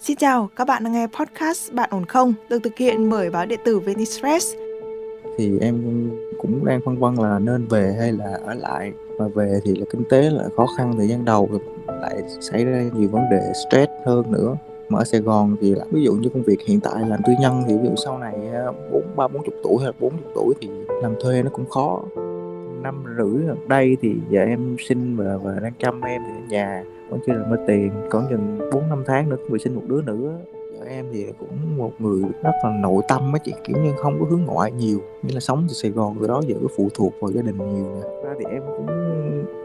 Xin chào, các bạn đang nghe podcast Bạn ổn không? Được thực hiện bởi báo điện tử VnExpress. Thì em cũng đang phân vân là nên về hay là ở lại. Mà về thì là kinh tế là khó khăn thời gian đầu lại xảy ra nhiều vấn đề stress hơn nữa. Mà ở Sài Gòn thì là ví dụ như công việc hiện tại làm tư nhân thì ví dụ sau này à, bốn ba bốn chục tuổi hay là bốn chục tuổi thì làm thuê nó cũng khó năm rưỡi gần đây thì giờ em sinh và, và đang chăm em thì ở nhà vẫn chưa được mất tiền. Còn chừng bốn năm tháng nữa cũng sinh một đứa nữa. Vợ em thì cũng một người rất là nội tâm á chị kiểu như không có hướng ngoại nhiều. Như là sống từ Sài Gòn từ đó giờ cứ phụ thuộc vào gia đình nhiều nè. Ra thì em cũng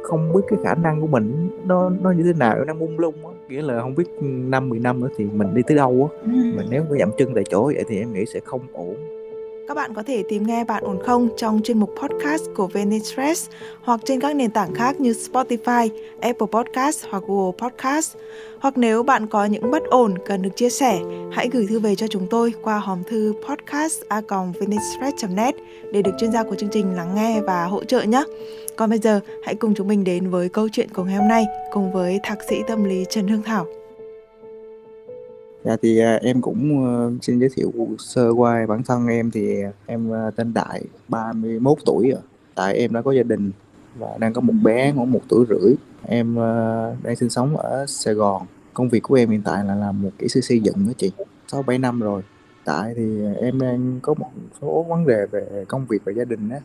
không biết cái khả năng của mình nó nó như thế nào nó mung lung á. Nghĩa là không biết năm mười năm nữa thì mình đi tới đâu á. Mình nếu có dậm chân tại chỗ vậy thì em nghĩ sẽ không ổn các bạn có thể tìm nghe Bạn ổn không trong chuyên mục podcast của Venice Press hoặc trên các nền tảng khác như Spotify, Apple Podcast hoặc Google Podcast. Hoặc nếu bạn có những bất ổn cần được chia sẻ, hãy gửi thư về cho chúng tôi qua hòm thư podcast@venicepress.net để được chuyên gia của chương trình lắng nghe và hỗ trợ nhé. Còn bây giờ, hãy cùng chúng mình đến với câu chuyện của ngày hôm nay cùng với thạc sĩ tâm lý Trần Hương Thảo. Dạ thì à, em cũng ờ, xin giới thiệu sơ qua bản thân em thì à, em à, tên Đại, 31 tuổi rồi. Tại em đã có gia đình và đang có một bé khoảng một tuổi rưỡi. Em à, đang sinh sống ở Sài Gòn. Công việc của em hiện tại là làm một kỹ sư xây dựng đó chị. 6 7 năm rồi. Tại thì em đang có một số vấn đề về công việc và gia đình á.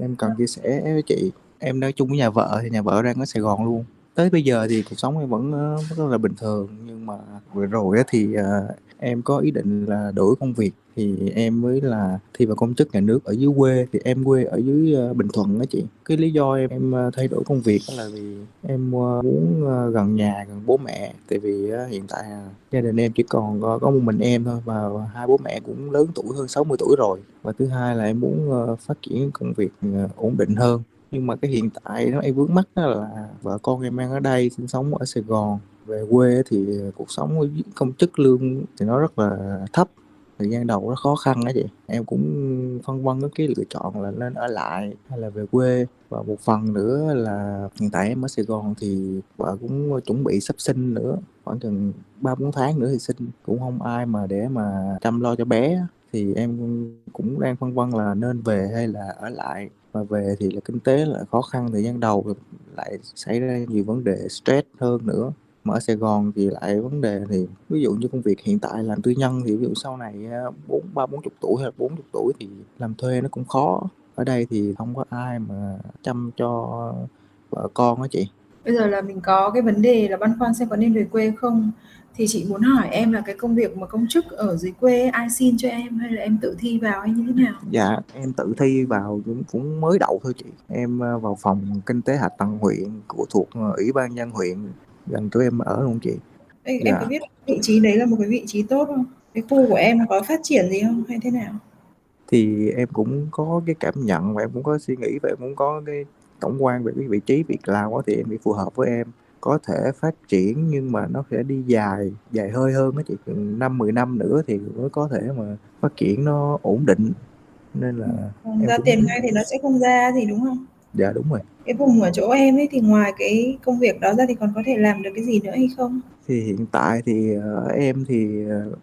Em cần chia sẻ với chị. Em đang chung với nhà vợ thì nhà vợ đang ở Sài Gòn luôn tới bây giờ thì cuộc sống em ờ, vẫn rất là bình thường. Nhưng mà vừa rồi thì uh, em có ý định là đổi công việc. Thì em mới là thi vào công chức nhà nước ở dưới quê. Thì em quê ở dưới ờ, Bình Thuận đó chị. Cái lý do em em thay đổi công việc là vì em muốn gần nhà gần bố mẹ. Tại vì hiện tại à, gia đình em chỉ còn có, có một mình em thôi. Và hai bố mẹ cũng lớn tuổi hơn 60 tuổi rồi. Và thứ hai là em muốn phát triển công việc ổn định hơn nhưng mà cái hiện tại nó em vướng mắt là vợ con em đang ở đây, sinh sống ở Sài Gòn. Về quê thì cuộc sống công chức lương thì nó rất là thấp. Thời gian đầu nó khó khăn đó chị. Em cũng phân vân cái lựa chọn là nên ở lại hay là về quê. Và một phần nữa là hiện tại em ở Sài Gòn thì vợ cũng chuẩn bị sắp sinh nữa. Khoảng chừng ba bốn tháng nữa thì sinh. Cũng không ai mà để mà chăm lo cho bé thì em cũng đang phân vân là nên về hay là ở lại mà về thì là kinh tế là khó khăn thời gian đầu lại xảy ra nhiều vấn đề stress hơn nữa. Mà ở Sài Gòn thì lại vấn đề thì, ví dụ như công việc hiện tại làm tư nhân thì ví dụ sau này à, bốn, ba, bốn chục tuổi hay là bốn chục tuổi thì làm thuê nó cũng khó. Ở đây thì không có ai mà chăm cho vợ con á chị. Bây giờ là mình có cái vấn đề là băn khoăn xem có nên về quê không? Thì chị muốn hỏi em là cái công việc mà công chức ở dưới quê ai xin cho em hay là em tự thi vào hay như thế nào? Dạ em tự thi vào cũng, cũng mới đậu thôi chị. Em ờ, vào phòng kinh tế hạ tầng huyện của thuộc ờ, ủy ban nhân huyện gần chỗ em ở luôn chị. Ê, dạ. em có biết vị trí đấy là một cái vị trí tốt không? Cái khu của em có phát triển gì không hay thế nào? Thì em cũng có cái cảm nhận và em cũng có suy nghĩ và em cũng có cái tổng quan về cái vị trí việc làm đó thì em bị phù hợp với em có thể phát triển nhưng mà nó sẽ đi dài dài hơi hơn á chị năm mười năm nữa thì mới có thể mà phát triển nó ổn định. Nên là không ra cũng... tiền ngay thì nó sẽ không ra thì đúng không? Dạ đúng rồi. Cái vùng ở chỗ em ấy thì ngoài cái công việc đó ra thì còn có thể làm được cái gì nữa hay không? Thì hiện tại thì uh, em thì uh,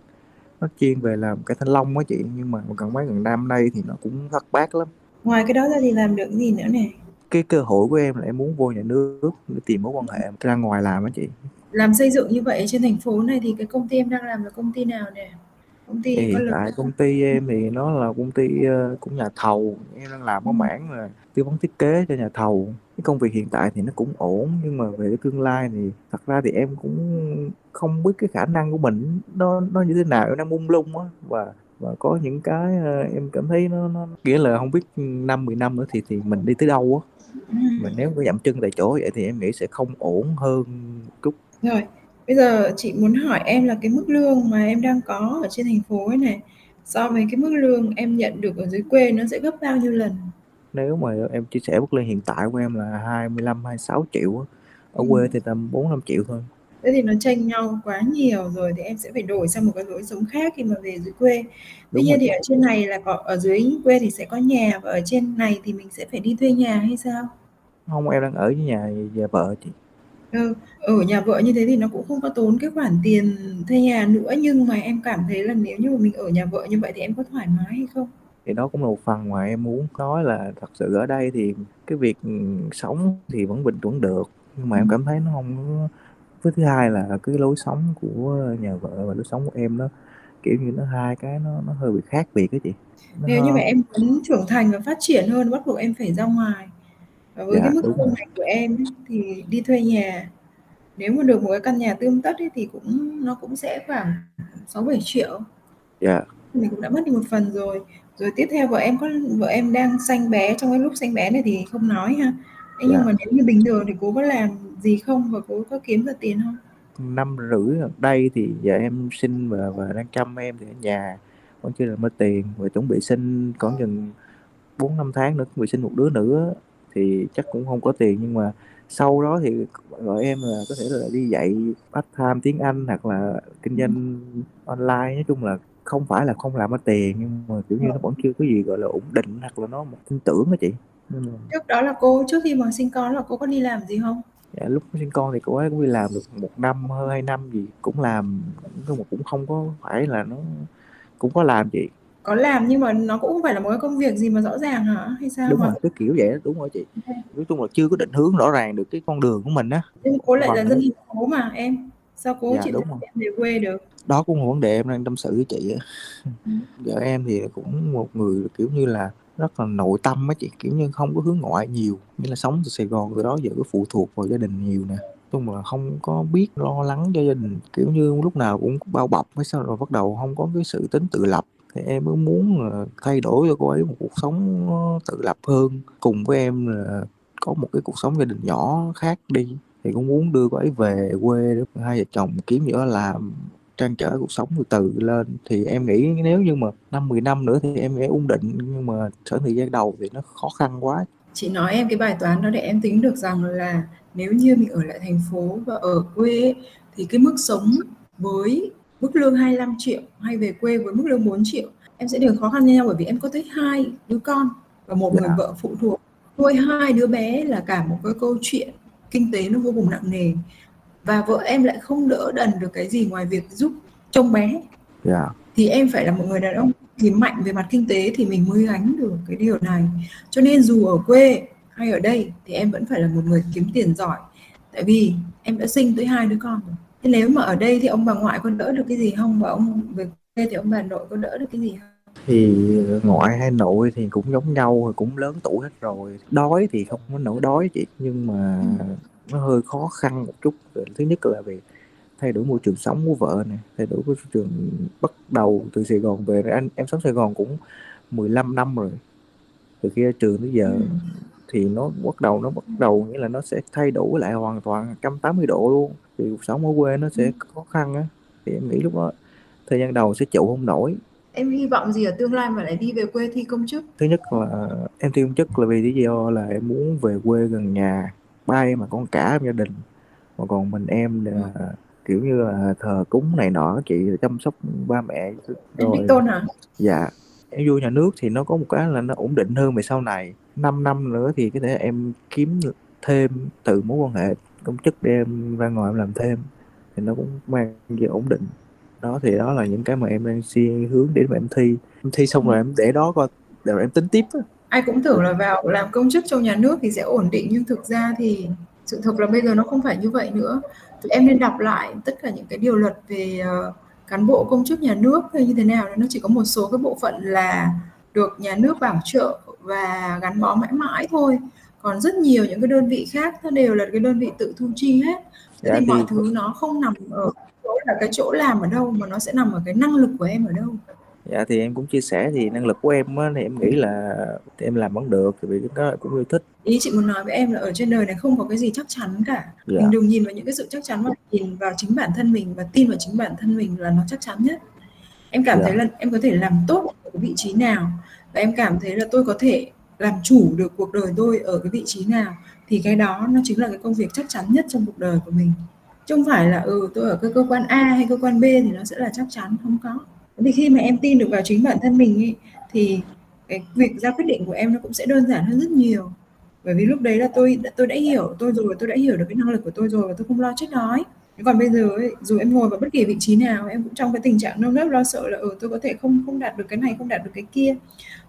nó chuyên về làm cái thanh long á chị nhưng mà gần mấy gần năm nay thì nó cũng thất bát lắm. Ngoài cái đó ra thì làm được cái gì nữa nè cái cơ hội của em là em muốn vô nhà nước để tìm mối quan hệ ra ngoài làm á chị. Làm xây dựng như vậy trên thành phố này thì cái công ty em đang làm là công ty nào nè? Công ty thì hiện tại công ty em thì nó là công ty uh, cũng nhà thầu. Em đang làm có ừ. mảng là tư vấn thiết kế cho nhà thầu. Cái công việc hiện tại thì nó cũng ổn nhưng mà về cái tương lai thì thật ra thì em cũng không biết cái khả năng của mình nó nó như thế nào. Nó mung lung á và và có những cái uh, em cảm thấy nó nó nghĩa là không biết năm mười năm nữa thì thì mình đi tới đâu á mình nếu có dậm chân tại chỗ vậy thì em nghĩ sẽ không ổn hơn chút. Rồi bây giờ chị muốn hỏi em là cái mức lương mà em đang có ở trên thành phố ấy này so với cái mức lương em nhận được ở dưới quê nó sẽ gấp bao nhiêu lần? Nếu mà em chia sẻ mức lương hiện tại của em là 25 26 triệu ở ừ. quê thì tầm 4 5 triệu thôi thế thì nó tranh nhau quá nhiều rồi thì em sẽ phải đổi sang một cái lối sống khác khi mà về dưới quê. Tuy nhiên thì ở trên này là có ở dưới quê thì sẽ có nhà và ở trên này thì mình sẽ phải đi thuê nhà hay sao? Không em đang ở với nhà nhà vợ chị. Ừ, ở nhà vợ như thế thì nó cũng không có tốn cái khoản tiền thuê nhà nữa nhưng mà em cảm thấy là nếu như mà mình ở nhà vợ như vậy thì em có thoải mái hay không? Thì đó cũng là một phần mà em muốn nói là thật sự ở đây thì cái việc, sống thì vẫn bình vẫn được, nhưng mà em cảm thấy nó hông có với thứ hai là cái lối sống của nhà vợ và lối sống của em nó, kiểu như, nó hai cái nó nó hơi bị khác biệt á chị. Nó Nếu như mà em muốn trưởng thành và phát triển hơn bắt buộc em phải ra ngoài. Và với Dạ, cái mức thu nhập của em ấy, thì đi thuê nhà, nếu mà được một cái căn nhà tươm tất ấy thì cũng nó cũng sẽ khoảng 6.000.000-7.000.000. Dạ. Mình cũng đã mất đi một phần rồi. Rồi tiếp theo vợ em có vợ em đang sanh bé, trong cái lúc sanh bé này thì không nói ha. Thế nhưng Dạ. mà nếu như bình thường thì cô có làm gì không và cô có kiếm được tiền không? Năm rưỡi gần đây thì vợ em sinh và và đang chăm em thì ở nhà, vẫn chưa được mất tiền, và chuẩn bị sinh khoảng chừng 4-5 tháng nữa, chuẩn bị sinh một đứa nữa thì chắc cũng hông có tiền. Nhưng mà sau đó thì vợ em là có thể là đi dạy part-time tiếng Anh hoặc là kinh doanh online, nói chung là không phải là không làm ra tiền nhưng mà, kiểu như, nó vẫn chưa có gì, gọi là, ổn định hoặc là nó một tin tưởng á chị. Nên là Trước đó là cô trước khi mà sinh con là cô có đi làm gì không? Dạ, lúc sinh con thì cô ấy cũng đi làm được 1 năm, hơn 2 năm gì, cũng làm nhưng mà cũng không có phải là nó cũng có làm chị. Có làm nhưng mà nó cũng không phải là một cái công việc gì mà rõ ràng hả? Hay sao Đúng mà rồi, cái kiểu vậy á, đúng rồi chị. Nói chung là chưa có định hướng rõ ràng được cái con đường của mình á. Nhưng cô lại Phần là dân thành phố mà em, sao cô Dạ, chịu em về quê được? Đó cũng là vấn đề em đang tâm sự với chị á. Ừm. Vợ em thì cũng một người, kiểu như là, rất là nội tâm á chị, kiểu như, không có hướng ngoại nhiều, nghĩa là sống từ Sài Gòn từ đó giờ cứ phụ thuộc vào gia đình nhiều nè. Chung là không có biết lo lắng cho gia đình, kiểu như, lúc nào cũng bao bọc hay sao rồi bắt đầu hông có cái sự tính tự lập. Thì em mới muốn thay đổi cho cô ấy một cuộc sống tự lập hơn, cùng với em là có một cái cuộc sống gia đình nhỏ khác đi. Thì cũng muốn đưa cô ấy về quê để hai vợ chồng kiếm gì đó làm, trăn trở cuộc sống từ từ lên. Thì em nghĩ nếu như mà 5-10 năm nữa thì em sẽ ổn định, nhưng mà khoảng thời gian đầu thì nó khó khăn quá. Chị nói em cái bài toán đó để em tính được rằng là nếu như mình ở lại thành phố và ở quê ấy, thì cái mức sống với mức lương 25.000.000 hay về quê với mức lương 4.000.000 em sẽ đều khó khăn nhau bởi vì em có tới 2 đứa con và một người Dạ. vợ phụ thuộc. Nuôi 2 đứa bé là cả một cái câu chuyện kinh tế nó vô cùng nặng nề. Và vợ em lại không đỡ đần được cái gì ngoài việc giúp trông bé. Dạ. Thì em phải là một người đàn ông thì mạnh về mặt kinh tế thì mình mới gánh được cái điều này. Cho nên dù ở quê hay ở đây thì em vẫn phải là một người kiếm tiền giỏi. Tại vì em đã sinh tới 2 đứa con rồi. Thế nếu mà ở đây thì ông bà ngoại có đỡ được cái gì không? Và ông về quê thì ông bà nội có đỡ được cái gì không? Thì ngoại hay nội thì cũng giống nhau, cũng lớn tuổi hết rồi. Đói thì không có nỗi đói chị, nhưng mà Ừm. Nó hơi khó khăn một chút. Về thứ nhất là về thay đổi môi trường sống của vợ nè, thay đổi môi trường bắt đầu từ Sài Gòn về. Anh em sống Sài Gòn cũng 15 năm rồi, từ khi ra trường tới giờ Ừm. thì nó bắt đầu nó bắt đầu nghĩa là nó sẽ thay đổi lại hoàn toàn 180 độ luôn. Thì cuộc sống ở quê nó sẽ Ừm. khó khăn á, thì em nghĩ lúc đó thời gian đầu sẽ trụ hông nổi. Em hy vọng gì ở tương lai mà lại đi về quê thi công chức? Thứ nhất là em thi công chức là vì lý do là em muốn về quê gần nhà, ba em là con cả trong gia đình, mà còn mình em là, kiểu như là, thờ cúng này nọ chị, rồi chăm sóc ba mẹ rồi tôn hả? dạ. Em vô nhà nước thì nó có một cái là nó ổn định hơn về sau này. 5 năm nữa thì có thể em kiếm thêm từ mối quan hệ công chức để em ra ngoài em làm thêm, thì nó cũng mang về ổn định. Đó, thì đó là những cái mà em đang suy hướng để mà em thi. Em thi xong rồi Ừm. em để đó coi, rồi em tính tiếp á. Ai cũng tưởng là vào làm công chức trong nhà nước thì sẽ ổn định nhưng thực ra thì sự thực là bây giờ nó không phải như vậy nữa. Tụi em nên đọc lại tất cả những cái điều luật về, ờ, cán bộ công chức nhà nước hay như thế nào, nó chỉ có một số cái bộ phận là được nhà nước bảo trợ và gắn bó mãi mãi thôi. Còn rất nhiều những cái đơn vị khác nó đều là cái đơn vị tự thu chi hết. Thế Dạ thì mọi thứ nó không nằm ở chỗ là cái chỗ làm ở đâu mà nó sẽ nằm ở cái năng lực của em ở đâu. Dạ, thì em cũng chia sẻ thì năng lực của em á, thì em nghĩ là thì em làm vẫn được, vì cái đó cũng yêu thích. Ý chị muốn nói với em là ở trên đời này không có cái gì chắc chắn cả. Dạ. Mình đừng nhìn vào những cái sự chắc chắn mà nhìn vào chính bản thân mình và tin vào chính bản thân mình là nó chắc chắn nhất. Em cảm Dạ. thấy là em có thể làm tốt ở cái vị trí nào và em cảm thấy là tôi có thể làm chủ được cuộc đời tôi ở cái vị trí nào thì cái đó nó chính là cái công việc chắc chắn nhất trong cuộc đời của mình. Chứ không phải là, ừ, tôi ở cái cơ quan A hay cơ quan B thì nó sẽ là chắc chắn, không có. Thì khi mà em tin được vào chính bản thân mình ấy, thì cái việc ra quyết định của em nó cũng sẽ đơn giản hơn rất nhiều. bởi vì lúc đấy là tôi tôi đã hiểu tôi rồi tôi đã hiểu được cái năng lực của tôi rồi và tôi không lo chết đói. Còn bây giờ ấy, dù em ngồi vào bất kỳ vị trí nào em cũng trong cái tình trạng nơm nớp lo sợ là ừ tôi có thể không không đạt được cái này không đạt được cái kia.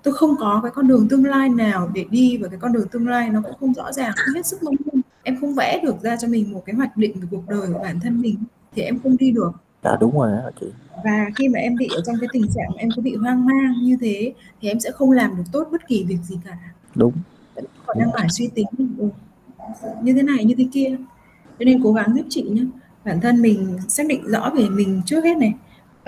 Tôi không có cái con đường tương lai nào để đi và cái con đường tương lai nó cũng không rõ ràng không hết sức mong em không vẽ được ra cho mình một cái hoạch định về cuộc đời của bản thân mình thì em không đi được dạ đúng rồi đó chị. Và khi mà em bị ở trong cái tình trạng em có bị hoang mang như thế thì em sẽ không làm được tốt bất kỳ việc gì cả. Đúng. Còn đang phải suy tính. Ừ, như thế này như thế kia. Cho nên cố gắng giúp chị nhé bản thân mình xác định rõ về mình trước hết này.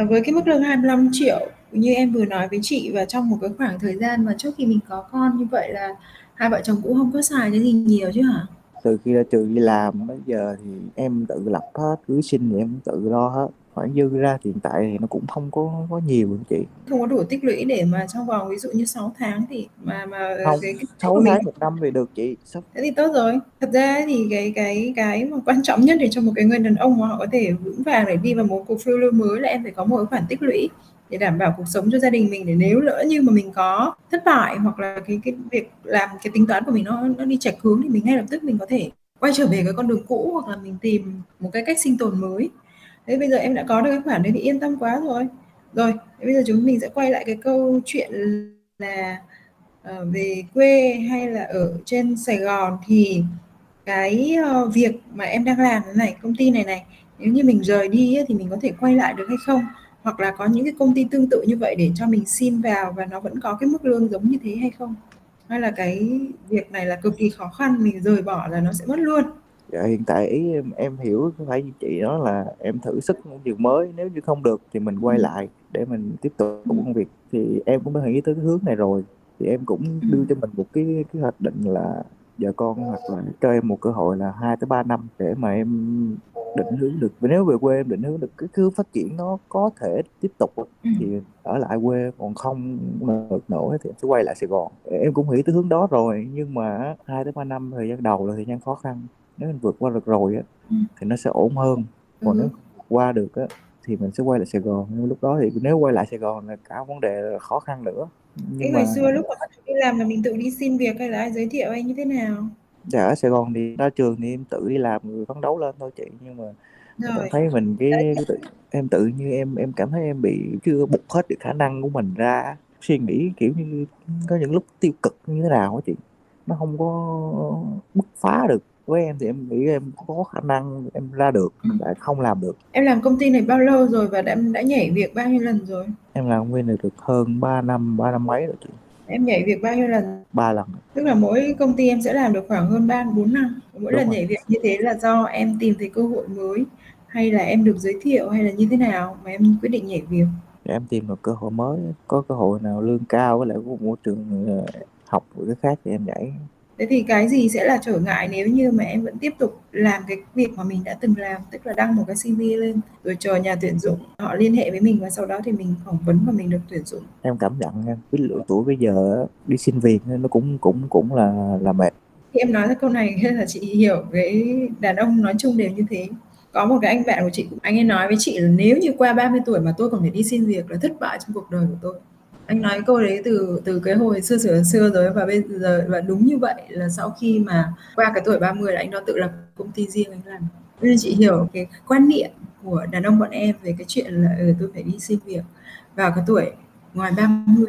Với cái mức lương 25 triệu như em vừa nói với chị và trong một cái khoảng thời gian mà trước khi mình có con như vậy là hai vợ chồng cũng không có xài cái gì nhiều chứ hả? Từ khi ra trường đi làm bây giờ thì em tự lập hết cưới sinh thì em tự lo hết khoản dư ra hiện tại thì nó cũng không có có nhiều chị. Không có đủ tích lũy để mà trong vòng ví dụ như 6 tháng thì mà mà không cái, cái 6 tháng một năm thì được chị. Sắp- thế thì tốt rồi. Thật ra thì cái cái cái mà quan trọng nhất để cho một cái người đàn ông mà họ có thể vững vàng để đi vào một cuộc phiêu lưu mới là em phải có một cái khoản tích lũy để đảm bảo cuộc sống cho gia đình mình để nếu lỡ như mà mình có thất bại hoặc là cái cái việc làm cái tính toán của mình nó nó đi chệch hướng thì mình ngay lập tức mình có thể quay trở về cái con đường cũ hoặc là mình tìm một cái cách sinh tồn mới thế bây giờ em đã có được cái khoản đấy thì yên tâm quá rồi. Rồi bây giờ chúng mình sẽ quay lại cái câu chuyện là uh, về quê hay là ở trên Sài Gòn thì cái uh, việc mà em đang làm này công ty này này nếu như mình rời đi ấy, thì mình có thể quay lại được hay không? Hoặc là có những cái công ty tương tự như vậy để cho mình xin vào và nó vẫn có cái mức lương giống như thế hay không? Hay là cái việc này là cực kỳ khó khăn mình rời bỏ là nó sẽ mất luôn? Dạ hiện tại ý em em hiểu phải như chị đó là em thử sức một điều mới nếu như không được thì mình quay Ừ. lại để mình tiếp tục Ừ. công việc thì em cũng đã nghĩ tới cái hướng này rồi thì em cũng Ừ. đưa cho mình một cái cái hoạch định là vợ con hoặc là cho em một cơ hội là 2 tới 3 năm để mà em định hướng được nếu về quê em định hướng được cái hướng phát triển nó có thể tiếp tục Ừ. thì ở lại quê còn không được nổi thì em sẽ quay lại Sài Gòn em cũng nghĩ tới hướng đó rồi nhưng mà hai tới ba năm thời gian đầu là thời gian khó khăn nếu mình vượt qua được rồi á Ừ. thì nó sẽ ổn hơn. Còn Ừ. nếu qua được á thì mình sẽ quay lại Sài Gòn. Nhưng lúc đó thì nếu quay lại Sài Gòn là cả vấn đề là khó khăn nữa. Cái nhưng hồi mà xưa lúc mà bắt đi làm là mình tự đi xin việc hay là ai giới thiệu hay như thế nào? dạ ở Sài Gòn thì ra trường thì em tự đi làm rồi phấn đấu lên thôi chị. Nhưng mà cảm thấy mình cái, cái tự, em tự như em em cảm thấy em bị chưa bộc hết được khả năng của mình ra. Suy nghĩ kiểu như có những lúc tiêu cực như thế nào á chị. Nó không có bứt phá được với em thì em nghĩ em có khả năng em ra được Ừ. lại không làm được em làm công ty này bao lâu rồi và đã đã nhảy việc bao nhiêu lần rồi? em làm nguyên này được hơn 3 năm ba năm mấy rồi chị Em nhảy việc bao nhiêu lần? ba lần Tức là mỗi công ty em sẽ làm được khoảng hơn 3 4 năm. Mỗi Đúng lần rồi. nhảy việc như thế là do em tìm thấy cơ hội mới hay là em được giới thiệu hay là như thế nào mà em quyết định nhảy việc? em tìm được cơ hội mới có cơ hội nào lương cao với lại có một môi trường ờ, học với cái khác thì em nhảy Thế thì cái gì sẽ là trở ngại nếu như mà em vẫn tiếp tục làm cái việc mà mình đã từng làm, tức là đăng một cái CV lên rồi chờ nhà tuyển dụng họ liên hệ với mình và sau đó thì mình phỏng vấn và mình được tuyển dụng. em cảm nhận cái lứa tuổi bây giờ đi xin việc nó cũng cũng cũng là là mệt Khi em nói câu này là chị hiểu cái đàn ông nói chung đều như thế. Có một cái anh bạn của chị, anh ấy nói với chị là nếu như qua 30 tuổi mà tôi còn phải đi xin việc là thất bại trong cuộc đời của tôi. Anh nói câu đấy từ từ cái hồi xưa xưa xưa rồi và bây giờ và đúng như vậy là sau khi mà qua cái tuổi 30 là anh đó tự lập công ty riêng anh làm. Nên chị hiểu cái quan niệm của đàn ông bọn em về cái chuyện là ừ, tôi phải đi xin việc vào cái tuổi ngoài 30.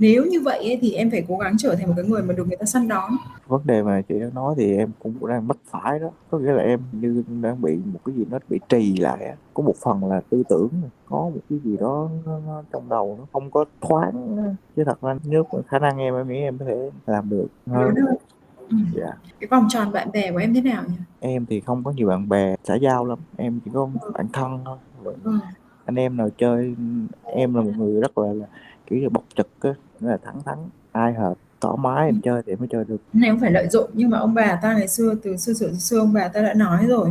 Nếu như vậy ấy, thì em phải cố gắng trở thành một cái người mà được người ta săn đón. Vấn đề mà chị đang nói thì em cũng đang mắc phải đó. Có nghĩa là em như đang bị một cái gì nó bị trì lại có một phần là tư tưởng có một cái gì đó nó, nó trong đầu nó không có thoáng chứ thật ra nếu khả năng em em nghĩ em có thể làm được. Hơn hơn. Ừ. dạ Cái vòng tròn bạn bè của em thế nào nhỉ? em thì không có nhiều bạn bè xã giao lắm. Em chỉ có bạn thân thôi. Ừ. anh em nào chơi em là một người rất là, là kiểu như bộc trực á nghĩa là thẳng thắn ai hợp thoải mái em chơi thì em mới chơi được. Cái này không phải lợi dụng nhưng mà ông bà ta ngày xưa từ xưa xưa xưa ông bà ta đã nói rồi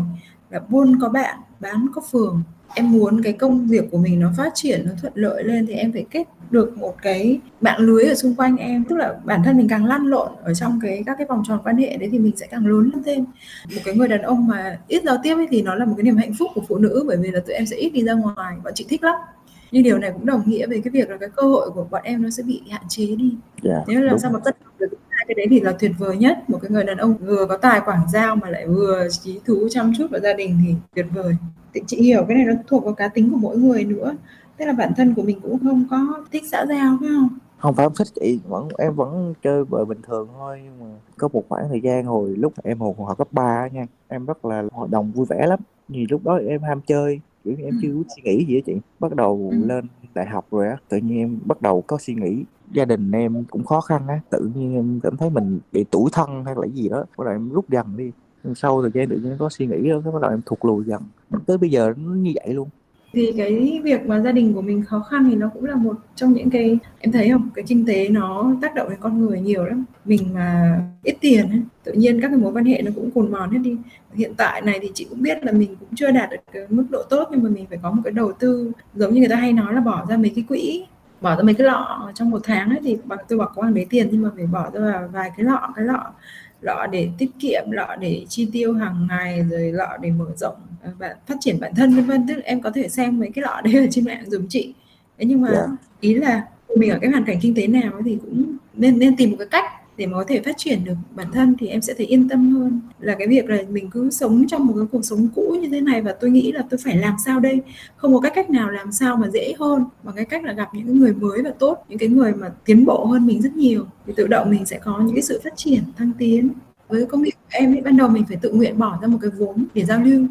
là buôn có bạn bán có phường. Em muốn cái công việc của mình nó phát triển nó thuận lợi lên thì em phải kết được một cái mạng lưới ở xung quanh em. Tức là bản thân mình càng lăn lộn ở trong cái các cái vòng tròn quan hệ đấy thì mình sẽ càng lớn lên thêm. Một cái người đàn ông mà ít giao tiếp ấy thì nó là một cái niềm hạnh phúc của phụ nữ bởi vì là tụi em sẽ ít đi ra ngoài và chị thích lắm nhưng điều này cũng đồng nghĩa về cái việc là cái cơ hội của bọn em nó sẽ bị hạn chế đi. Dạ nếu làm sao mà cân bằng được hai cái đấy thì là tuyệt vời nhất. Một cái người đàn ông vừa có tài quảng giao mà lại vừa trí thú chăm chút vào gia đình thì tuyệt vời. Thì chị hiểu cái này nó thuộc vào cá tính của mỗi người nữa. Tức là bản thân của mình cũng không có thích xã giao phải không? Không phải không thích chị vẫn em vẫn chơi bời bình thường thôi nhưng mà có một khoảng thời gian hồi lúc em hồi học cấp 3 nha em rất là hoạt động vui vẻ lắm. Vì lúc đó em ham chơi kiểu như em chưa có suy nghĩ gì á chị. Bắt đầu Ừ. lên đại học rồi á tự nhiên em bắt đầu có suy nghĩ. Gia đình em cũng khó khăn á tự nhiên em cảm thấy mình bị tủi thân hay là gì đó. Bắt đầu em rút dần đi. Sau thời gian tự nhiên có suy nghĩ đó bắt đầu em thụt lùi dần. Tới bây giờ nó như vậy luôn thì cái việc mà gia đình của mình khó khăn thì nó cũng là một trong những cái em thấy không? Cái kinh tế nó tác động đến con người nhiều lắm. Mình mà ít tiền ấy, tự nhiên các cái mối quan hệ nó cũng cồn mòn hết đi. Hiện tại này thì chị cũng biết là mình cũng chưa đạt được cái mức độ tốt nhưng mà mình phải có một cái đầu tư giống như người ta hay nói là bỏ ra mấy cái quỹ bỏ ra mấy cái lọ trong một tháng ấy thì bằng tôi bỏ có mấy tiền nhưng mà phải bỏ ra vài cái lọ cái lọ lọ để tiết kiệm lọ để chi tiêu hàng ngày rồi lọ để mở rộng ờ, bạn phát triển bản thân vân vân tức em có thể xem mấy cái lọ đấy ở trên mạng dùm chị thế nhưng mà Dạ. ý là mình ở cái hoàn cảnh kinh tế nào thì cũng nên nên tìm một cái cách để mà có thể phát triển được bản thân thì em sẽ thấy yên tâm hơn. Là cái việc là mình cứ sống trong một cái cuộc sống cũ như thế này và tôi nghĩ là tôi phải làm sao đây? Không có cách cách nào làm sao mà dễ hơn, bằng cái cách là gặp những cái người mới và tốt, những cái người mà tiến bộ hơn mình rất nhiều. Thì tự động mình sẽ có những cái sự phát triển, thăng tiến. Với công việc của em ấy, ban đầu mình phải tự nguyện bỏ ra một cái vốn để giao lưu.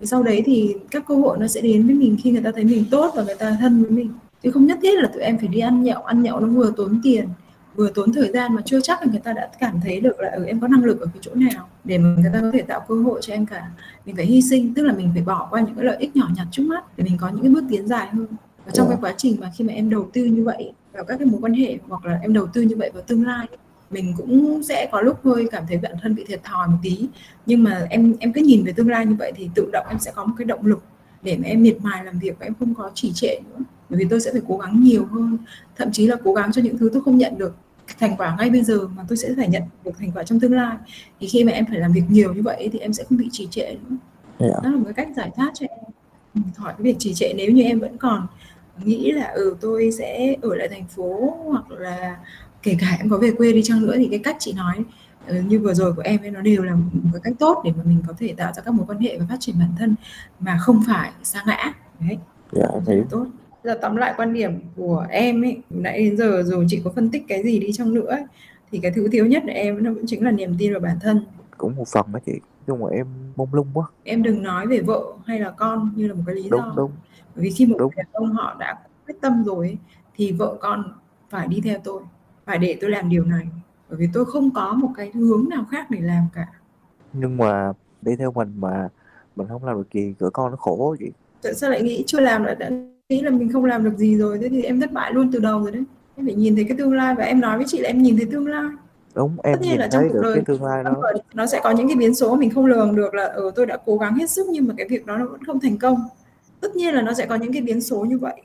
Thì sau đấy thì các cơ hội nó sẽ đến với mình khi người ta thấy mình tốt và người ta thân với mình. Chứ không nhất thiết là tụi em phải đi ăn nhậu ăn nhậu nó vừa tốn tiền vừa tốn thời gian mà chưa chắc là người ta đã cảm thấy được là ừ, em có năng lực ở cái chỗ nào để mà người ta có thể tạo cơ hội cho em cả mình phải hy sinh. Tức là mình phải bỏ qua những cái lợi ích nhỏ nhặt trước mắt để mình có những cái bước tiến dài hơn. Và trong cái quá trình mà khi mà em đầu tư như vậy vào các cái mối quan hệ hoặc là em đầu tư như vậy vào tương lai mình cũng sẽ có lúc hơi cảm thấy bản thân bị thiệt thòi một tí. Nhưng mà em em cứ nhìn về tương lai như vậy thì tự động em sẽ có một cái động lực để mà em miệt mài làm việc và em không có trì trệ nữa. Bởi vì tôi sẽ phải cố gắng nhiều hơn. Thậm chí là cố gắng cho những thứ tôi không nhận được thành quả ngay bây giờ mà tôi sẽ phải nhận được thành quả trong tương lai. Thì khi mà em phải làm việc nhiều như vậy thì em sẽ không bị trì trệ nữa. Dạ. đó là một cái cách giải thoát cho em. Ừ, khỏi cái việc trì trệ nếu như em vẫn còn nghĩ là ừ tôi sẽ ở lại thành phố hoặc là kể cả em có về quê đi chăng nữa thì cái cách chị nói ừ, như vừa rồi của em ấy nó đều là một cái cách tốt để mà mình có thể tạo ra các mối quan hệ và phát triển bản thân mà không phải sa ngã. Đấy. Dạ em rất là giờ tóm lại quan điểm của em ấy nãy đến giờ dù chị có phân tích cái gì đi chăng nữa ấy, thì cái thứ thiếu nhất của em nó vẫn chính là niềm tin vào bản thân. Cũng một phần đó chị nhưng mà em mông lung quá. Em đừng nói về vợ hay là con như là một cái lý đúng do. Đúng bởi vì khi một Đúng. người đàn ông họ đã quyết tâm rồi ấy, thì vợ con phải đi theo tôi phải để tôi làm điều này. Bởi vì tôi không có một cái hướng nào khác để làm cả. Nhưng mà đi theo mình mà mình không làm được gì cửa con nó khổ chị. Tại sao lại nghĩ chưa làm lại đã nghĩ là mình không làm được gì rồi thế thì em thất bại luôn từ đầu rồi đấy. Em phải nhìn thấy cái tương lai và em nói với chị là em nhìn thấy tương lai. Đúng em Tất nhiên nhìn là trong thấy cuộc đời cái tương lai đó. nó sẽ có những cái biến số mình không lường được là ở tôi đã cố gắng hết sức nhưng mà cái việc đó nó vẫn không thành công. Tất nhiên là nó sẽ có những cái biến số như vậy.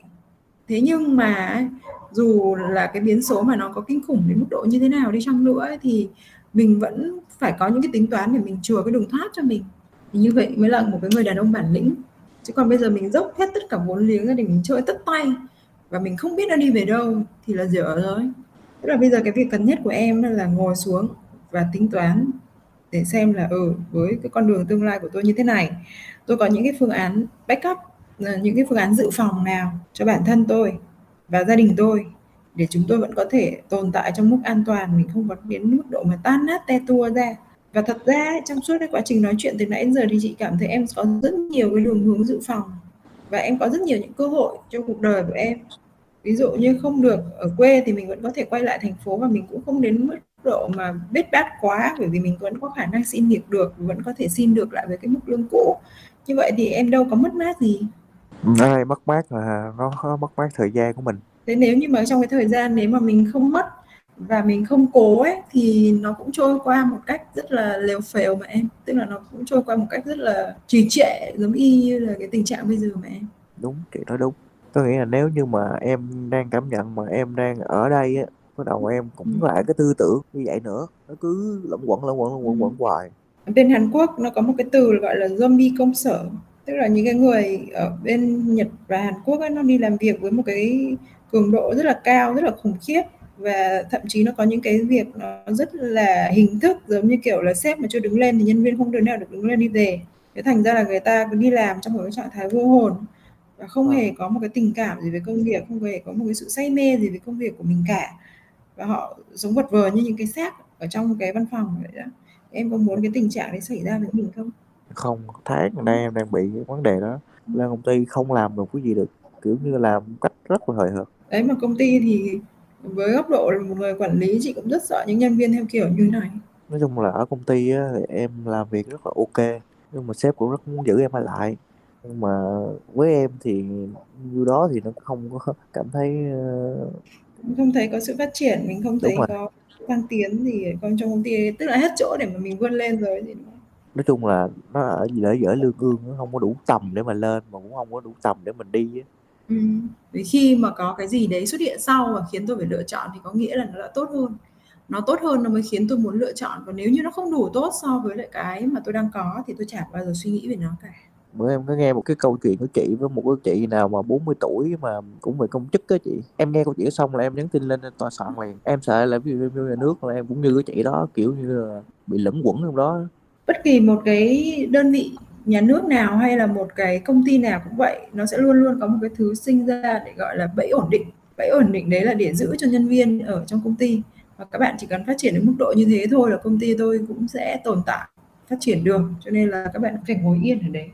Thế nhưng mà dù là cái biến số mà nó có kinh khủng đến mức độ như thế nào đi chăng nữa ấy, thì mình vẫn phải có những cái tính toán để mình chừa cái đường thoát cho mình. Thì như vậy mới là một cái người đàn ông bản lĩnh chứ còn bây giờ mình dốc hết tất cả vốn liếng ra để mình chơi tất tay. Và mình không biết nó đi về đâu, thì là dở rồi. Tức là bây giờ cái việc cần nhất của em là ngồi xuống và tính toán để xem là ừ với cái con đường tương lai của tôi như thế này, tôi có những cái phương án backup ờ, những cái phương án dự phòng nào cho bản thân tôi và gia đình tôi để chúng tôi vẫn có thể tồn tại trong mức an toàn, mình không có đến mức độ mà tan nát te tua ra và thật ra trong suốt cái quá trình nói chuyện từ nãy đến giờ thì chị cảm thấy em có rất nhiều cái đường hướng dự phòng. Và em có rất nhiều những cơ hội trong cuộc đời của em. Ví dụ như không được ở quê thì mình vẫn có thể quay lại thành phố và mình cũng không đến mức độ mà bết bát quá bởi vì mình vẫn có khả năng xin việc được vẫn có thể xin được lại với cái mức lương cũ. Như vậy thì em đâu có mất mát gì. Đây mất mát là nó mất mát thời gian của mình. Thế nếu như mà trong cái thời gian nếu mà mình không mất và mình không cố ấy thì nó cũng trôi qua một cách rất là lều phèo mà em. Tức là nó cũng trôi qua một cách rất là trì trệ giống y như là cái tình trạng bây giờ mà em. Đúng chị nói đúng. Tôi nghĩ là nếu như mà em đang cảm nhận mà em đang ở đây á bắt đầu em cũng Ừ. lại cái tư tưởng như vậy nữa. Nó cứ lẫn quẩn lẫn quẩn lẫn quẩn Ừ. quẩn hoài. Bên Hàn Quốc nó có một cái từ gọi là zombie công sở. Tức là những cái người ở bên Nhật và Hàn Quốc ấy, nó đi làm việc với một cái cường độ rất là cao rất là khủng khiếp và thậm chí nó có những cái việc nó rất là hình thức giống như kiểu là sếp mà chưa đứng lên thì nhân viên không đứa nào được đứng lên đi về. Thế thành ra là người ta cứ đi làm trong một cái trạng thái vô hồn và không hề ờ. có một cái tình cảm gì về công việc không hề có một cái sự say mê gì về công việc của mình cả. Và họ sống vật vờ như những cái xác ở trong cái văn phòng vậy đó. Em có muốn cái tình trạng đấy xảy ra với mình không? Không tháng gần đây em đang bị cái vấn đề đó. Lên công ty không làm được cái gì được kiểu như làm cách rất là hời hợt. Đấy mà công ty thì với góc độ là một người quản lý chị cũng rất sợ những nhân viên theo kiểu như này. Nói chung là ở công ty á, thì em làm việc rất là ok nhưng mà sếp cũng rất muốn giữ em ở lại. Nhưng mà với em thì như đó thì nó không có cảm thấy uh... không thấy có sự phát triển mình không thấy có thăng tiến gì còn trong công ty tức là hết chỗ để mà mình vươn lên rồi thì nói chung là nó ở lỡ dở lương ương nó không có đủ tầm để mà lên mà cũng không có đủ tầm để mình đi á ừ. Vì khi mà có cái gì đấy xuất hiện sau và khiến tôi phải lựa chọn thì có nghĩa là nó đã tốt hơn. Nó tốt hơn nó mới khiến tôi muốn lựa chọn. Còn nếu như nó không đủ tốt so với lại cái mà tôi đang có thì tôi chả bao giờ suy nghĩ về nó cả. Bữa em có nghe một cái câu chuyện của chị với một cái chị nào mà 40 tuổi mà cũng về công chức á chị. Em nghe câu chuyện xong là em nhắn tin lên tòa soạn liền. Em sợ là ví dụ như nhà nước là em cũng như cái chị đó kiểu như là bị lẫn quẩn trong đó. Bất kỳ một cái đơn vị nhà nước nào hay là một cái công ty nào cũng vậy nó sẽ luôn luôn có một cái thứ sinh ra để gọi là bẫy ổn định. Bẫy ổn định đấy là để giữ cho nhân viên ở trong công ty. Và các bạn chỉ cần phát triển đến mức độ như thế thôi là công ty tôi cũng sẽ tồn tại phát triển được. Cho nên là các bạn phải ngồi yên ở đấy.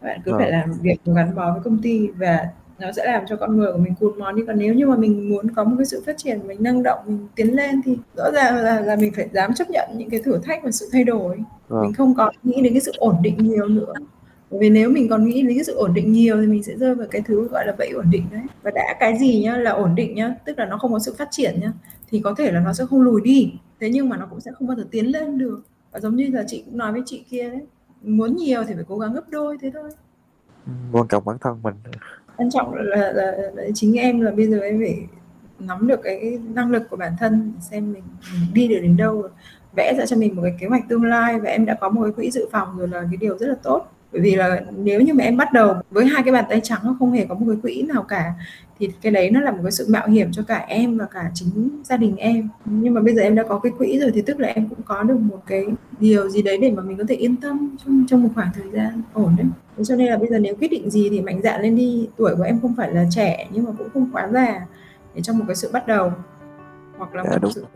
Các bạn cứ à. phải làm việc gắn bó với công ty và nó sẽ làm cho con người của mình cụt mòn đi. Còn nếu như mà mình muốn có một cái sự phát triển mình năng động mình tiến lên thì rõ ràng là, là mình phải dám chấp nhận những cái thử thách và sự thay đổi mình không còn nghĩ đến cái sự ổn định nhiều nữa. Bởi vì nếu mình còn nghĩ đến cái sự ổn định nhiều thì mình sẽ rơi vào cái thứ gọi là bẫy ổn định đấy. Và đã cái gì nhá là ổn định nhá tức là nó không có sự phát triển nhá thì có thể là nó sẽ không lùi đi. Thế nhưng mà nó cũng sẽ không bao giờ tiến lên được. Và giống như là chị cũng nói với chị kia đấy muốn nhiều thì phải cố gắng gấp đôi thế thôi. Quan trọng bản thân mình. Quan trọng là, là, là, là chính em là bây giờ em phải nắm được cái năng lực của bản thân xem mình, mình đi được đến đâu vẽ ra cho mình một cái kế hoạch tương lai và em đã có một cái quỹ dự phòng rồi là cái điều rất là tốt. Bởi vì là nếu như mà em bắt đầu với hai cái bàn tay trắng không hề có một cái quỹ nào cả thì cái đấy nó là một cái sự mạo hiểm cho cả em và cả chính gia đình em. Nhưng mà bây giờ em đã có cái quỹ rồi thì tức là em cũng có được một cái điều gì đấy để mà mình có thể yên tâm trong trong một khoảng thời gian ổn đấy. Thế cho nên là bây giờ nếu quyết định gì thì mạnh dạn lên đi. Tuổi của em không phải là trẻ nhưng mà cũng không quá già để trong một cái sự bắt đầu hoặc là dạ, một sự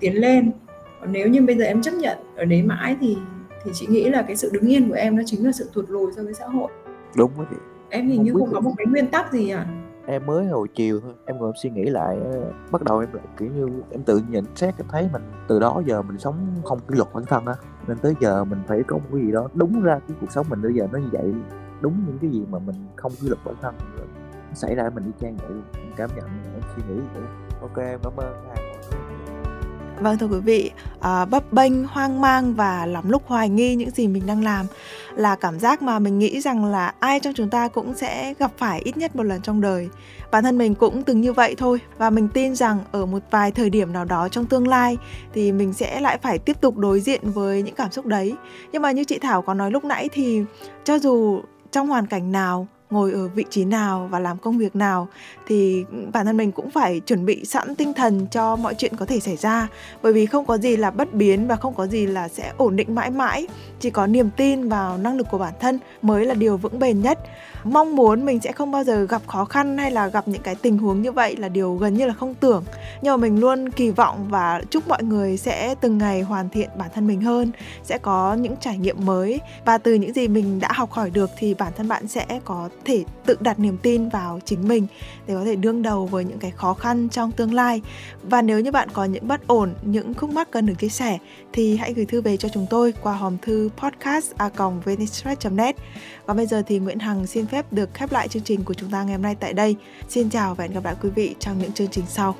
tiến lên còn nếu như bây giờ em chấp nhận ở đấy mãi thì thì chị nghĩ là cái sự đứng yên của em nó chính là sự thụt lùi so với xã hội. Đúng rồi. Chị em hình như không có một cái nguyên tắc gì à em mới hồi chiều thôi em ngồi suy nghĩ lại bắt đầu em lại kiểu như em tự nhận xét em thấy mình từ đó giờ mình sống không kỷ luật bản thân á nên tới giờ mình phải có một cái gì đó đúng ra cái cuộc sống mình bây giờ nó như vậy đúng những cái gì mà mình không kỷ luật bản thân nó xảy ra mình đi trang vậy luôn. Em cảm nhận em suy nghĩ vậy. Ok em cảm ơn hai Vâng thưa quý vị, à, bấp bênh, hoang mang và lắm lúc hoài nghi những gì mình đang làm là cảm giác mà mình nghĩ rằng là ai trong chúng ta cũng sẽ gặp phải ít nhất một lần trong đời. Bản thân mình cũng từng như vậy thôi và mình tin rằng ở một vài thời điểm nào đó trong tương lai thì mình sẽ lại phải tiếp tục đối diện với những cảm xúc đấy. Nhưng mà như chị Thảo có nói lúc nãy thì cho dù trong hoàn cảnh nào ngồi ở vị trí nào và làm công việc nào, thì bản thân mình cũng phải chuẩn bị sẵn tinh thần cho mọi chuyện có thể xảy ra. Bởi vì không có gì là bất biến và không có gì là sẽ ổn định mãi mãi. Chỉ có niềm tin vào năng lực của bản thân mới là điều vững bền nhất. Mong muốn mình sẽ không bao giờ gặp khó khăn hay là gặp những cái tình huống như vậy là điều gần như là không tưởng. Nhưng mà mình luôn kỳ vọng và chúc mọi người sẽ từng ngày hoàn thiện bản thân mình hơn, sẽ có những trải nghiệm mới. Và từ những gì mình đã học hỏi được thì bản thân bạn sẽ có thể tự đặt niềm tin vào chính mình để có thể đương đầu với những cái khó khăn trong tương lai. Và nếu như bạn có những bất ổn, những khúc mắc cần được chia sẻ thì hãy gửi thư về cho chúng tôi qua hòm thư podcast net. Và bây giờ thì Nguyễn Hằng xin phép được khép lại chương trình của chúng ta ngày hôm nay tại đây. Xin chào và hẹn gặp lại quý vị trong những chương trình sau.